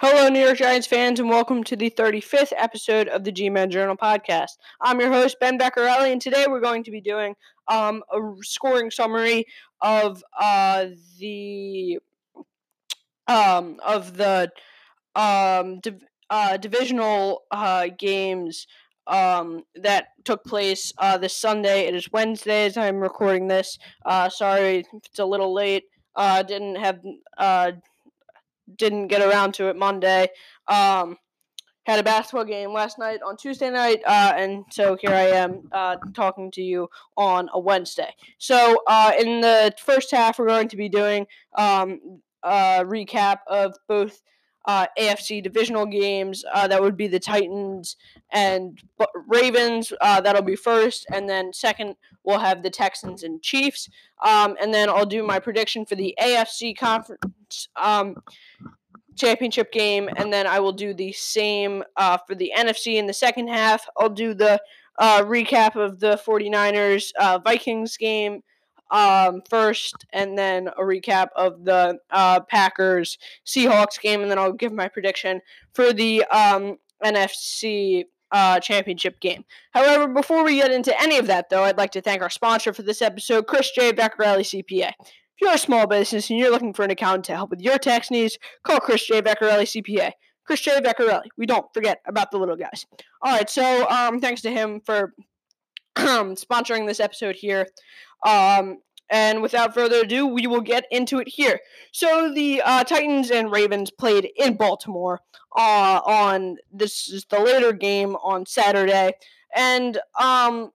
Hello, New York Giants fans, and welcome to the 35th episode of the G Man Journal podcast. I'm your host, Ben Beccarelli, and today we're going to be doing um, a scoring summary of uh, the um, of the um, div- uh, divisional uh, games um, that took place uh, this Sunday. It is Wednesday as I'm recording this. Uh, sorry it's a little late. Uh, didn't have didn't get around to it Monday. Um, had a basketball game last night on Tuesday night, uh, and so here I am uh, talking to you on a Wednesday. So uh, in the first half, we're going to be doing um, a recap of both uh, AFC divisional games. Uh, that would be the Titans and Ravens. Uh, that'll be first, and then second we'll have the Texans and Chiefs. Um, and then I'll do my prediction for the AFC conference um, championship game, and then I will do the same uh, for the NFC in the second half. I'll do the uh, recap of the 49ers uh, Vikings game um, first, and then a recap of the uh, Packers Seahawks game, and then I'll give my prediction for the um, NFC uh, championship game. However, before we get into any of that, though, I'd like to thank our sponsor for this episode, Chris J. Beccarelli CPA. If you're a small business and you're looking for an accountant to help with your tax needs, call Chris J. Beccarelli CPA. Chris J. Beccarelli. We don't forget about the little guys. All right, so um, thanks to him for sponsoring this episode here. Um, and without further ado, we will get into it here. So the uh, Titans and Ravens played in Baltimore uh, on this is the later game on Saturday, and um,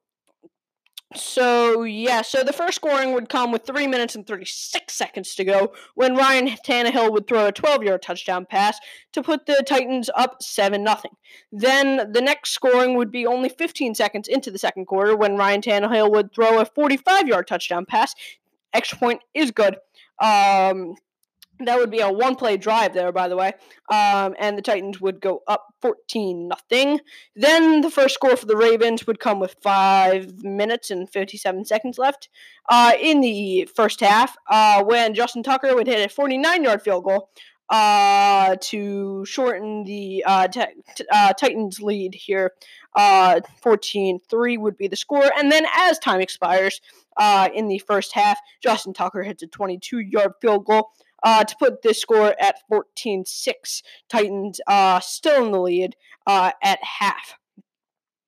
so yeah, so the first scoring would come with three minutes and thirty six seconds to go when Ryan Tannehill would throw a twelve yard touchdown pass to put the Titans up seven nothing. Then the next scoring would be only fifteen seconds into the second quarter when Ryan Tannehill would throw a forty five yard touchdown pass. Extra point is good. Um, that would be a one play drive there, by the way. Um, and the Titans would go up 14 nothing. Then the first score for the Ravens would come with five minutes and 57 seconds left uh, in the first half uh, when Justin Tucker would hit a 49 yard field goal uh, to shorten the uh, t- uh, Titans lead here. Uh, 14 3 would be the score. And then as time expires uh, in the first half, Justin Tucker hits a 22 yard field goal uh, to put this score at 14 6. Titans uh, still in the lead uh, at half.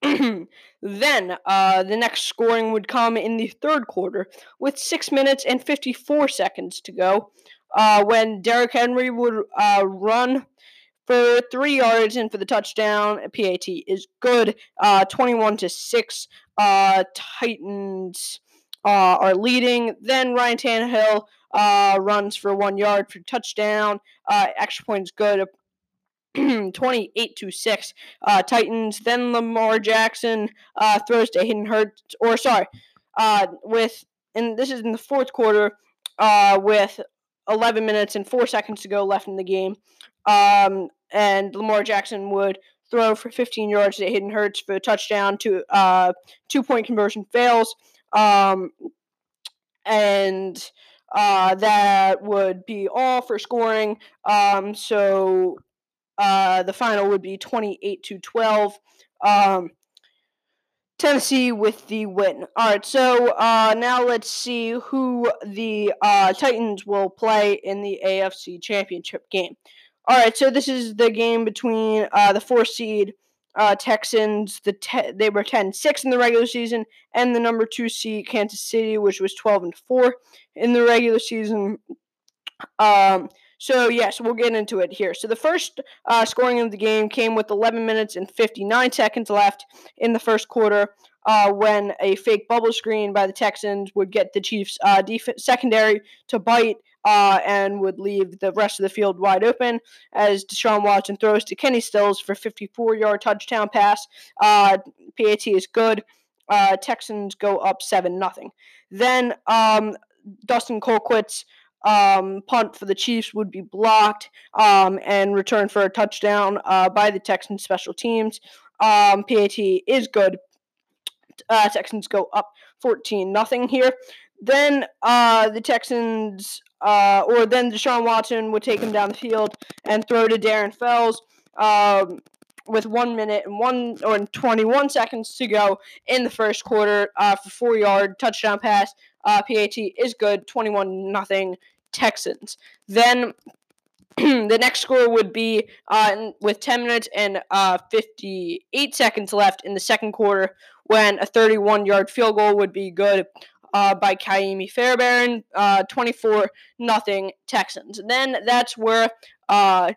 then uh, the next scoring would come in the third quarter with 6 minutes and 54 seconds to go uh, when Derrick Henry would uh, run for three yards and for the touchdown. PAT is good. Uh, 21 to 6. Uh, Titans uh, are leading. Then Ryan Tannehill uh, runs for one yard for touchdown. Uh, extra points good. 28 to 6 uh, Titans. Then Lamar Jackson uh, throws to Hayden Hurst, or sorry, uh, with, and this is in the fourth quarter, uh, with 11 minutes and 4 seconds to go left in the game. Um, and Lamar Jackson would throw for 15 yards to Hayden Hurst for a touchdown. To uh, two point conversion fails. Um, and uh, that would be all for scoring. Um, so uh, the final would be 28 to 12. Um, Tennessee with the win. All right, so uh, now let's see who the uh, Titans will play in the AFC Championship game. All right, so this is the game between uh, the four seed uh, Texans. The te- they were 10-6 in the regular season, and the number two seed Kansas City, which was 12 and four in the regular season. Um, so yes, we'll get into it here. So the first uh, scoring of the game came with 11 minutes and 59 seconds left in the first quarter. Uh, when a fake bubble screen by the Texans would get the Chiefs' uh, secondary to bite uh, and would leave the rest of the field wide open as Deshaun Watson throws to Kenny Stills for 54 yard touchdown pass. Uh, PAT is good. Uh, Texans go up 7 0. Then um, Dustin Colquitt's um, punt for the Chiefs would be blocked um, and returned for a touchdown uh, by the Texans special teams. Um, PAT is good. Uh, Texans go up 14 nothing here. Then uh, the Texans uh, or then Deshaun Watson would take him down the field and throw to Darren Fells. Um, with one minute and one or 21 seconds to go in the first quarter uh, for four yard touchdown pass. Uh, PAT is good, 21 nothing Texans. Then the next score would be uh, with 10 minutes and uh, 58 seconds left in the second quarter when a 31 yard field goal would be good uh, by Kaimi Fairbairn, uh, 24 nothing Texans. Then that's where uh,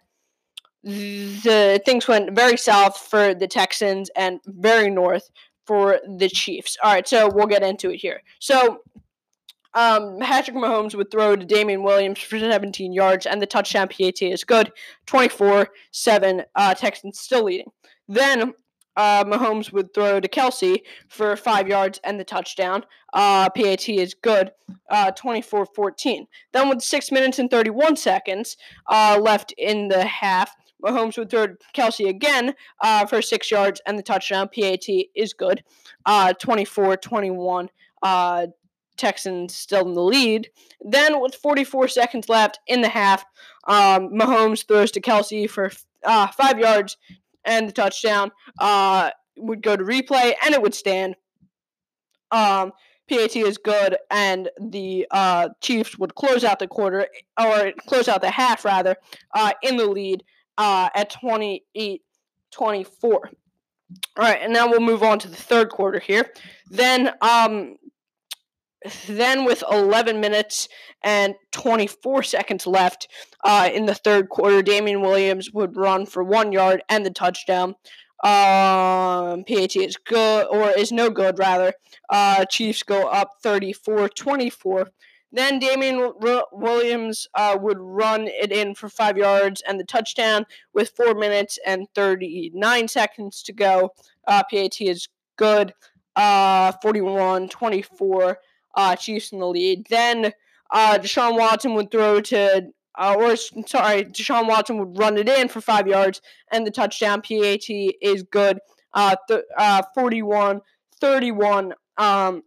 the things went very south for the Texans and very north for the Chiefs. All right, so we'll get into it here. So um, Patrick Mahomes would throw to Damien Williams for 17 yards, and the touchdown PAT is good. 24 7, uh, Texans still leading. Then uh, Mahomes would throw to Kelce for five yards and the touchdown. Uh, PAT is good, uh, 24 14. Then, with six minutes and 31 seconds uh, left in the half, Mahomes would throw to Kelce again uh, for six yards and the touchdown. PAT is good, uh, 24 21. Texans still in the lead. Then, with 44 seconds left in the half, um, Mahomes throws to Kelce for uh, five yards and the touchdown uh, would go to replay and it would stand. Um, PAT is good, and the uh, Chiefs would close out the quarter or close out the half rather uh, in the lead uh, at 28 24. All right, and now we'll move on to the third quarter here. Then, um, then with 11 minutes and 24 seconds left uh, in the third quarter, Damien Williams would run for one yard and the touchdown. Um, PAT is good, or is no good, rather. Uh, Chiefs go up 34 24. Then Damien Williams uh, would run it in for five yards and the touchdown with four minutes and 39 seconds to go. Uh, PAT is good. Uh, 41 24 uh, Chiefs in the lead. Then uh, Deshaun Watson would throw to, uh, or sorry, Deshaun Watson would run it in for five yards, and the touchdown PAT is good. Uh, th- uh, 41 31. Um,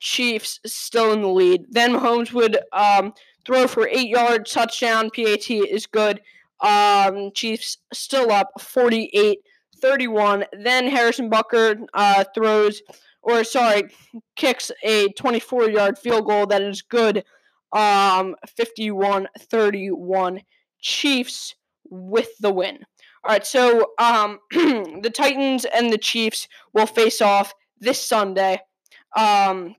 Chiefs still in the lead. Then Mahomes would um, throw for eight yards, touchdown. PAT is good. Um, Chiefs still up 48 31. Then Harrison Butker uh, throws or sorry, kicks a 24 yard field goal that is good. Um, 51 31 Chiefs with the win. All right, so um, the Titans and the Chiefs will face off this Sunday. Um,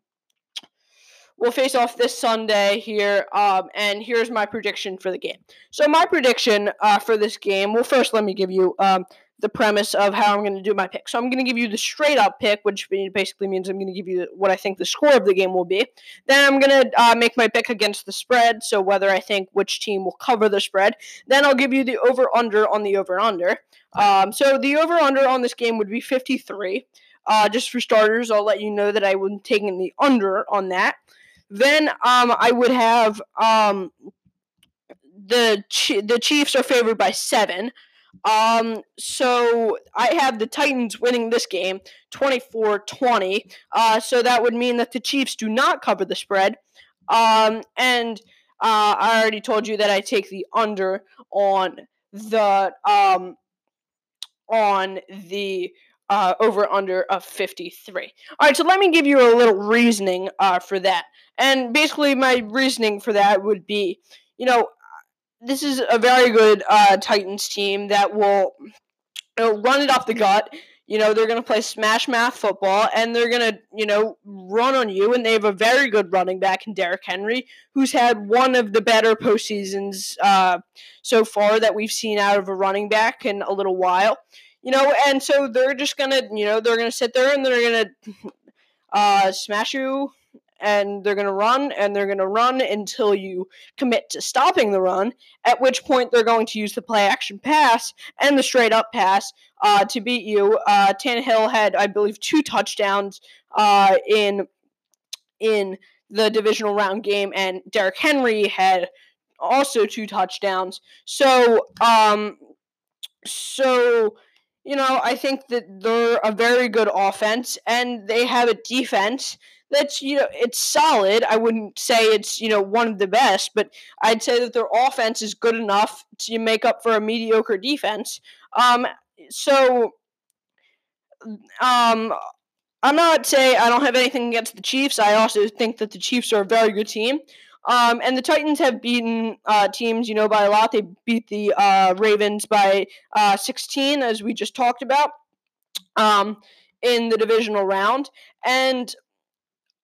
we'll face off this Sunday here, um, and here's my prediction for the game. So my prediction uh, for this game. Well, first let me give you um, the premise of how I'm going to do my pick. So I'm going to give you the straight up pick, which basically means I'm going to give you what I think the score of the game will be. Then I'm going to uh, make my pick against the spread, so whether I think which team will cover the spread. Then I'll give you the over under on the over under. Um, so the over under on this game would be 53. Uh, just for starters, I'll let you know that I would be taking the under on that. Then um, I would have um, the the Chiefs are favored by seven. Um, so I have the Titans winning this game 24 20. Uh, so that would mean that the Chiefs do not cover the spread. Um, and uh, I already told you that I take the under on the um, on the uh, over under of 53. All right, so let me give you a little reasoning uh, for that. And basically, my reasoning for that would be you know, this is a very good uh, Titans team that will run it off the gut. You know, they're going to play smashmouth football and they're going to, you know, run on you. And they have a very good running back in Derrick Henry, who's had one of the better postseasons uh, so far that we've seen out of a running back in a little while. You know, and so they're just going to, you know, they're going to sit there and they're going to uh, smash you and they're going to run and they're going to run until you commit to stopping the run, at which point they're going to use the play action pass and the straight up pass uh, to beat you. Uh, Tannehill had, I believe, two touchdowns uh, in in the divisional round game, and Derrick Henry had also two touchdowns. So, um, so you know, I think that they're a very good offense, and they have a defense that's you know it's solid. I wouldn't say it's you know one of the best, but I'd say that their offense is good enough to make up for a mediocre defense. Um, so um, I'm not saying I don't have anything against the Chiefs. I also think that the Chiefs are a very good team. Um, and the Titans have beaten uh, teams, you know, by a lot. They beat the uh, Ravens by uh, 16, as we just talked about, um, in the divisional round, and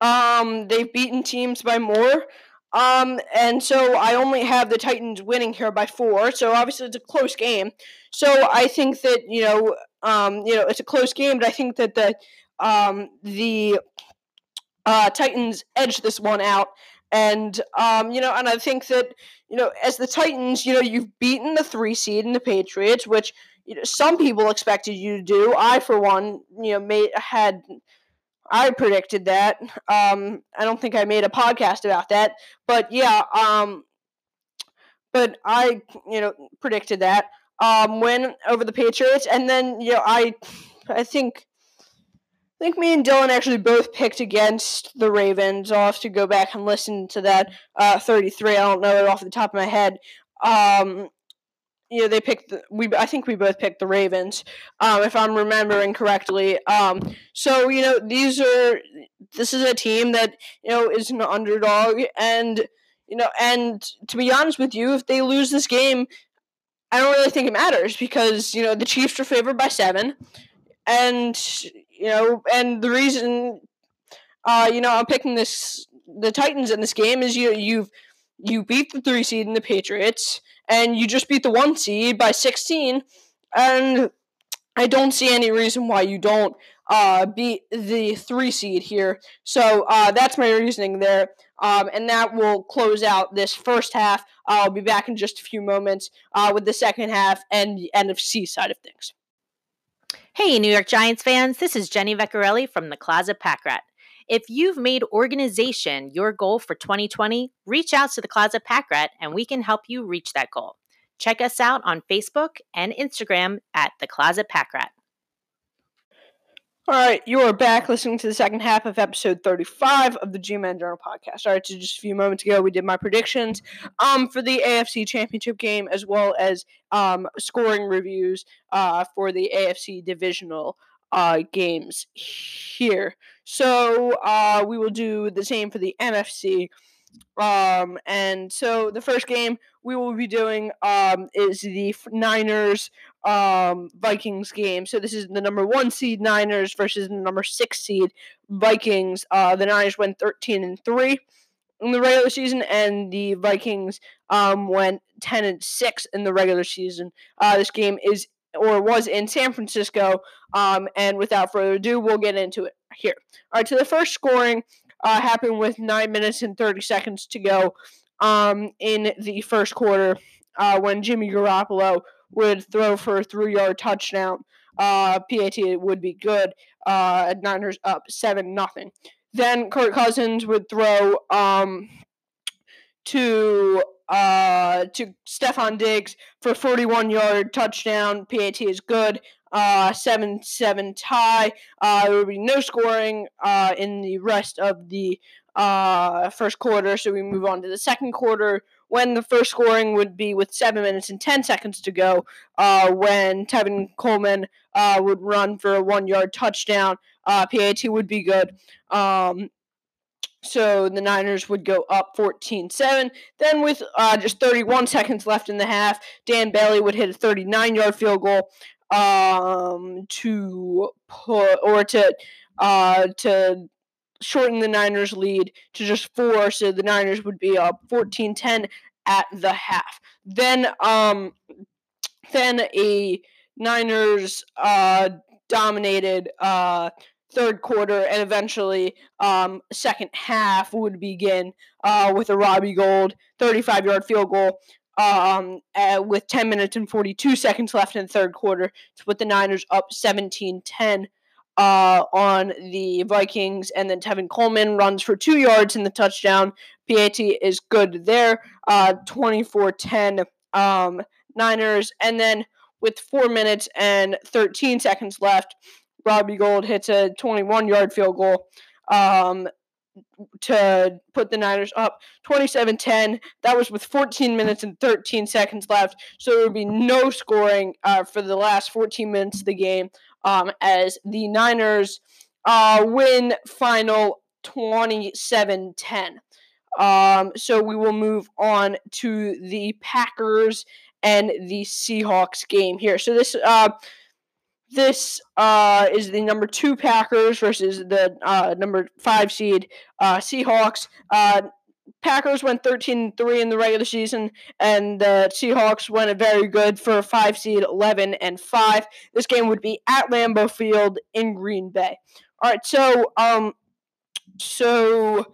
um, they've beaten teams by more. Um, and so I only have the Titans winning here by four. So obviously it's a close game. So I think that you know, um, you know, it's a close game, but I think that the um, the uh, Titans edge this one out. And um, you know, and I think that you know, as the Titans, you know, you've beaten the three seed and the Patriots, which you know some people expected you to do. I, for one, you know, made had I predicted that. Um, I don't think I made a podcast about that, but yeah, um, but I, you know, predicted that um, win over the Patriots, and then you know, I, I think I think me and Dylan actually both picked against the Ravens. I'll have to go back and listen to that uh, 33. I don't know it off the top of my head. Um, you know, they picked the, we. I think we both picked the Ravens, um, if I'm remembering correctly. Um, so you know, these are this is a team that you know is an underdog, and you know, and to be honest with you, if they lose this game, I don't really think it matters because you know the Chiefs are favored by seven, and you know, and the reason, uh, you know, I'm picking this the Titans in this game is you you've you beat the three seed in the Patriots, and you just beat the one seed by 16, and I don't see any reason why you don't uh, beat the three seed here. So uh, that's my reasoning there. Um, and that will close out this first half. I'll be back in just a few moments uh, with the second half and the NFC side of things. Hey, New York Giants fans, this is Jenny Vecchiarelli from the Closet Pack Rat. If you've made organization your goal for 2020, reach out to the Closet Pack Rat and we can help you reach that goal. Check us out on Facebook and Instagram at the Closet Pack Rat. All right, you are back listening to the second half of episode 35 of the G Man Journal podcast. All right, so just a few moments ago, we did my predictions um, for the AFC Championship game as well as um, scoring reviews uh, for the AFC divisional uh, games here. So uh, we will do the same for the NFC. Um, and so the first game we will be doing um, is the Niners um, Vikings game. So this is the number one seed Niners versus the number six seed Vikings. Uh, the Niners went 13 and 3 in the regular season, and the Vikings um, went 10 and 6 in the regular season. Uh, this game is or was in San Francisco. Um, and without further ado, we'll get into it here. All right, so the first scoring uh, happened with nine minutes and 30 seconds to go um, in the first quarter uh, when Jimmy Garoppolo would throw for a three yard touchdown. Uh, PAT would be good. Uh, Niners up 7 nothing. Then Kirk Cousins would throw um, to uh, to Stefon Diggs for 41 yard touchdown. PAT is good. Uh, 7 7 tie. Uh, there will be no scoring uh, in the rest of the uh, first quarter. So we move on to the second quarter when the first scoring would be with 7 minutes and 10 seconds to go uh, when Tevin Coleman uh, would run for a one yard touchdown. Uh, PAT would be good. Um, so the Niners would go up 14 7. Then, with uh, just 31 seconds left in the half, Dan Bailey would hit a 39 yard field goal um, to put, or to, uh, to shorten the Niners' lead to just four. So the Niners would be up 14 10 at the half. Then, um, then a Niners uh, dominated uh, third quarter, and eventually um, second half would begin uh, with a Robbie Gould 35 yard field goal um, uh, with 10 minutes and 42 seconds left in the third quarter to put the Niners up 17 10 uh, on the Vikings. And then Tevin Coleman runs for two yards in the touchdown. PAT is good there. Uh, 24 10 um, Niners. And then with four minutes and 13 seconds left, Robbie Gould hits a 21 yard field goal um, to put the Niners up 27-10. That was with 14 minutes and 13 seconds left, so there would be no scoring uh, for the last 14 minutes of the game um, as the Niners uh, win final 27 10. Um, so we will move on to the Packers and the Seahawks game here. So this uh, this uh, is the number two Packers versus the uh, number five seed uh, Seahawks. Uh, Packers went 13 3 in the regular season, and the Seahawks went a very good for a five seed 11 and 5. This game would be at Lambeau Field in Green Bay. All right, so um, so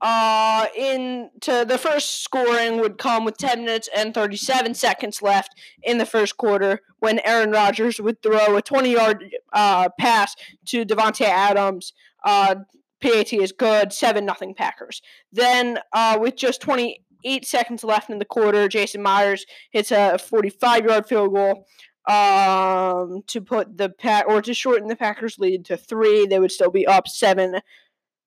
uh, into the first scoring would come with 10 minutes and 37 seconds left in the first quarter when Aaron Rodgers would throw a 20 yard uh, pass to Davante Adams. Uh, PAT is good, 7 nothing Packers. Then, uh, with just 28 seconds left in the quarter, Jason Myers hits a 45 yard field goal um, to put the pack or to shorten the Packers' lead to three. They would still be up seven,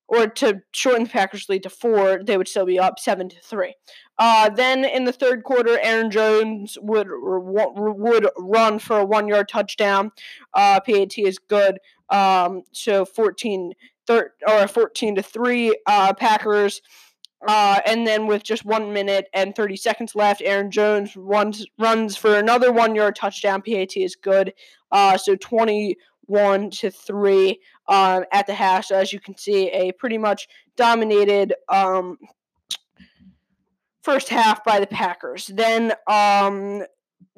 or to shorten the Packers' lead to four. They would still be up seven to three. Uh, then in the third quarter, Aaron Jones would would run for a one yard touchdown. Uh, PAT is good. Um, so 14, thir- or 14 to three. Uh, Packers. Uh, and then with just one minute and 30 seconds left, Aaron Jones runs runs for another one yard touchdown. PAT is good. Uh, so 21 to 3 um, at the hash. As you can see, a pretty much dominated um, first half by the Packers. Then um,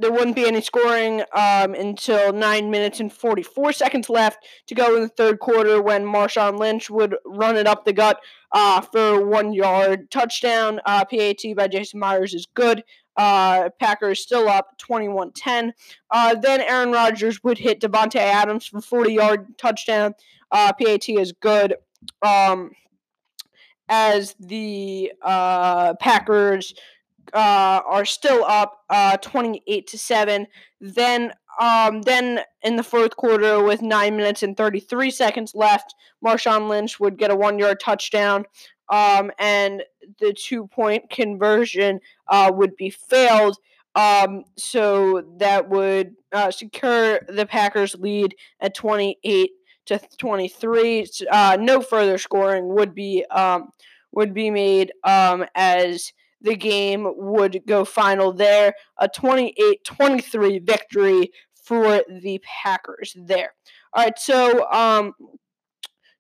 there wouldn't be any scoring um, until nine minutes and 44 seconds left to go in the third quarter when Marshawn Lynch would run it up the gut uh, for one yard touchdown. Uh, PAT by Jason Myers is good. Uh, Packers still up 21 10. Uh, then Aaron Rodgers would hit Davante Adams for 40 yard touchdown. Uh, PAT is good. Um, as the uh, Packers uh, are still up uh, 28 to 7. Then um, then in the fourth quarter with 9 minutes and 33 seconds left, Marshawn Lynch would get a 1-yard touchdown um, and the two-point conversion uh, would be failed. Um, so that would uh, secure the Packers lead at 28 to 23. Uh, no further scoring would be um, would be made um, as the game would go final there. A 28 23 victory for the Packers there. All right, so um,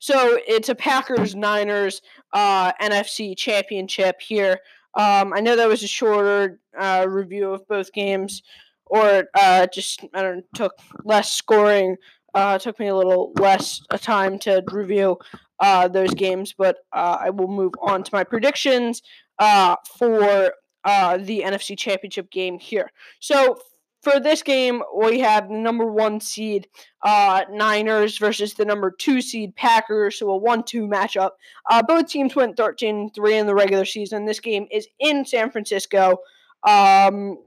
so it's a Packers Niners uh, NFC Championship here. Um, I know that was a shorter uh, review of both games, or uh, just I don't know, took less scoring. Uh, took me a little less time to review uh, those games, but uh, I will move on to my predictions uh, for uh, the NFC Championship game here. So for this game, we have the number one seed uh, Niners versus the number two seed Packers, so a one-two matchup. Uh, both teams went 13-3 in the regular season. This game is in San Francisco. Um,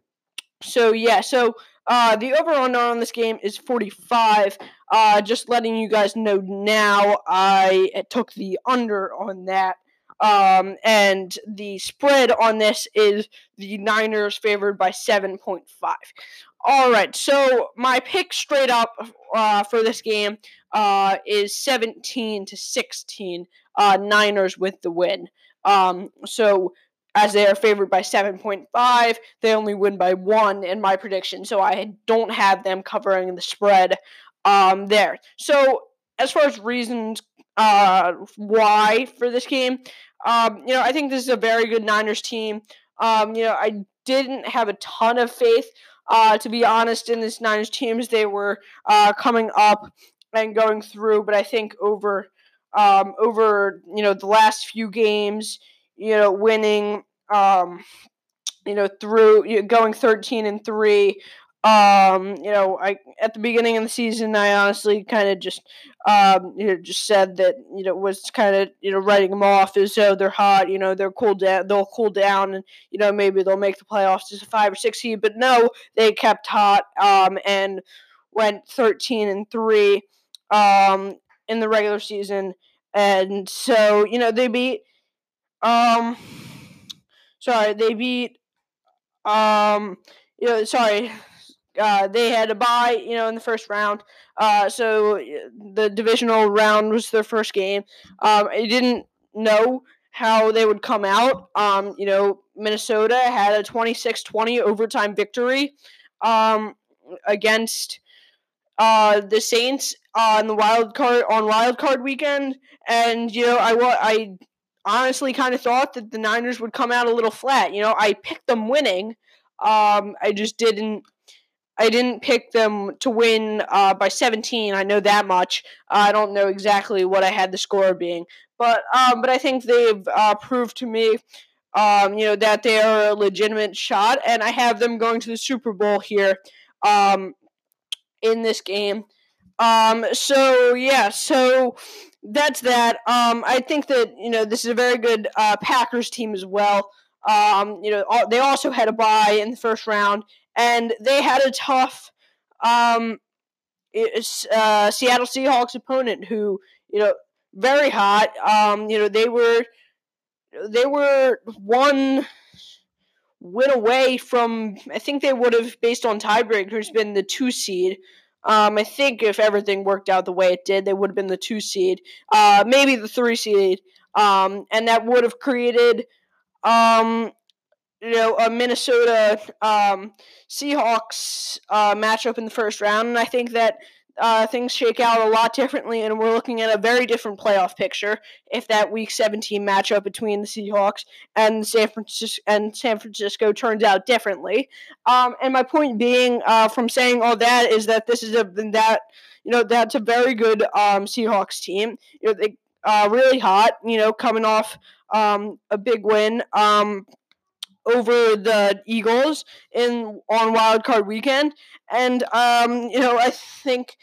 so yeah, so uh, the over/under on this game is 45. Uh, just letting you guys know now, I took the under on that. Um, and the spread on this is the Niners favored by 7.5. All right, so my pick straight up uh, for this game uh, is 17 to 16. Uh, Niners with the win. Um, so as they are favored by 7.5, they only win by one in my prediction. So I don't have them covering the spread um, there. So as far as reasons uh, why for this game, um, you know, I think this is a very good Niners team. Um, you know, I didn't have a ton of faith, uh, to be honest, in this Niners teams. They were uh, coming up and going through, but I think over um, over you know the last few games, you know, winning, um, you know, through you know, going thirteen and three, um, you know, I at the beginning of the season, I honestly kind of just, um, you know, just said that you know was kind of you know writing them off as though they're hot, you know, they're cool down, they'll cool down, and you know maybe they'll make the playoffs as a five or six seed. But no, they kept hot, um, and went thirteen and three, um, in the regular season, and so you know they beat. Um, sorry, they beat. Um, you know, sorry, uh, they had a bye, you know, in the first round. Uh, so the divisional round was their first game. Um, I didn't know how they would come out. Um, you know, Minnesota had a 26-20 overtime victory um, against uh, the Saints on the wild card on wild card weekend, and you know, I I honestly kind of thought that the Niners would come out a little flat. You know, I picked them winning. Um, I just didn't I didn't pick them to win uh, by 17. I know that much. I don't know exactly what I had the score being, but um, but I think they've uh, proved to me, um, you know, that they are a legitimate shot, and I have them going to the Super Bowl here, um, in this game. Um, so yeah, so that's that. Um, I think that you know this is a very good uh, Packers team as well. Um, you know, they also had a bye in the first round, and they had a tough um, uh, Seattle Seahawks opponent who you know very hot. Um, you know they were they were one win away from I think they would have based on tiebreakers been the two seed. Um, I think if everything worked out the way it did, they would have been the two seed, uh, maybe the three seed, um, and that would have created um, you know, a Minnesota um, Seahawks uh, matchup in the first round, and I think that uh, things shake out a lot differently, and we're looking at a very different playoff picture if that Week 17 matchup between the Seahawks and San Francisco and San Francisco turns out differently. Um, and my point being, uh, from saying all that, is that this is a that you know that's a very good um, Seahawks team. You know, they uh, really hot. You know, coming off um, a big win. Um, over the Eagles in on Wild Card Weekend, and um, you know I think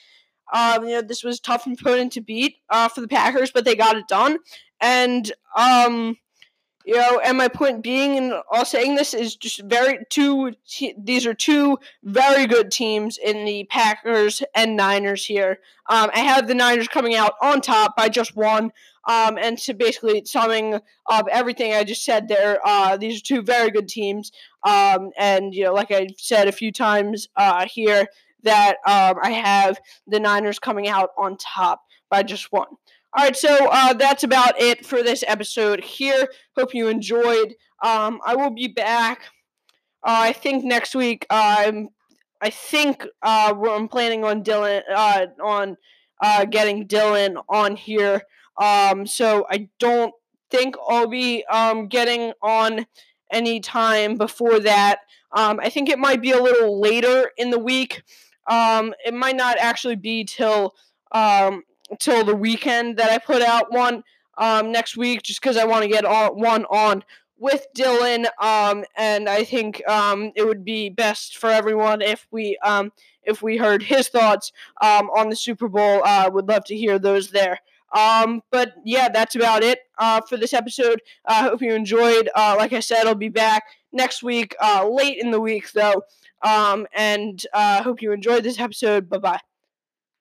um, you know this was tough opponent to beat uh, for the Packers, but they got it done, and um, you know, and my point being, and all saying this is just very two. These are two very good teams in the Packers and Niners here. Um, I have the Niners coming out on top by just one. Um, and to basically summing up everything I just said there, uh, these are two very good teams. Um, and you know, like I said a few times uh, here, that um, I have the Niners coming out on top by just one. All right, so uh, that's about it for this episode here. Hope you enjoyed. Um, I will be back. Uh, I think next week. I'm. I think uh, I'm planning on Dylan uh, on uh, getting Dylan on here. Um, so I don't think I'll be um, getting on any time before that. Um, I think it might be a little later in the week. Um, it might not actually be till um, till the weekend that I put out one um, next week, just because I want to get one on with Dylan. Um, and I think um, it would be best for everyone if we um, if we heard his thoughts um, on the Super Bowl. I uh, would love to hear those there. Um, but yeah, that's about it uh, for this episode. I uh, hope you enjoyed. Uh, like I said, I'll be back next week, uh, late in the week though. Um, and uh, hope you enjoyed this episode. Bye bye.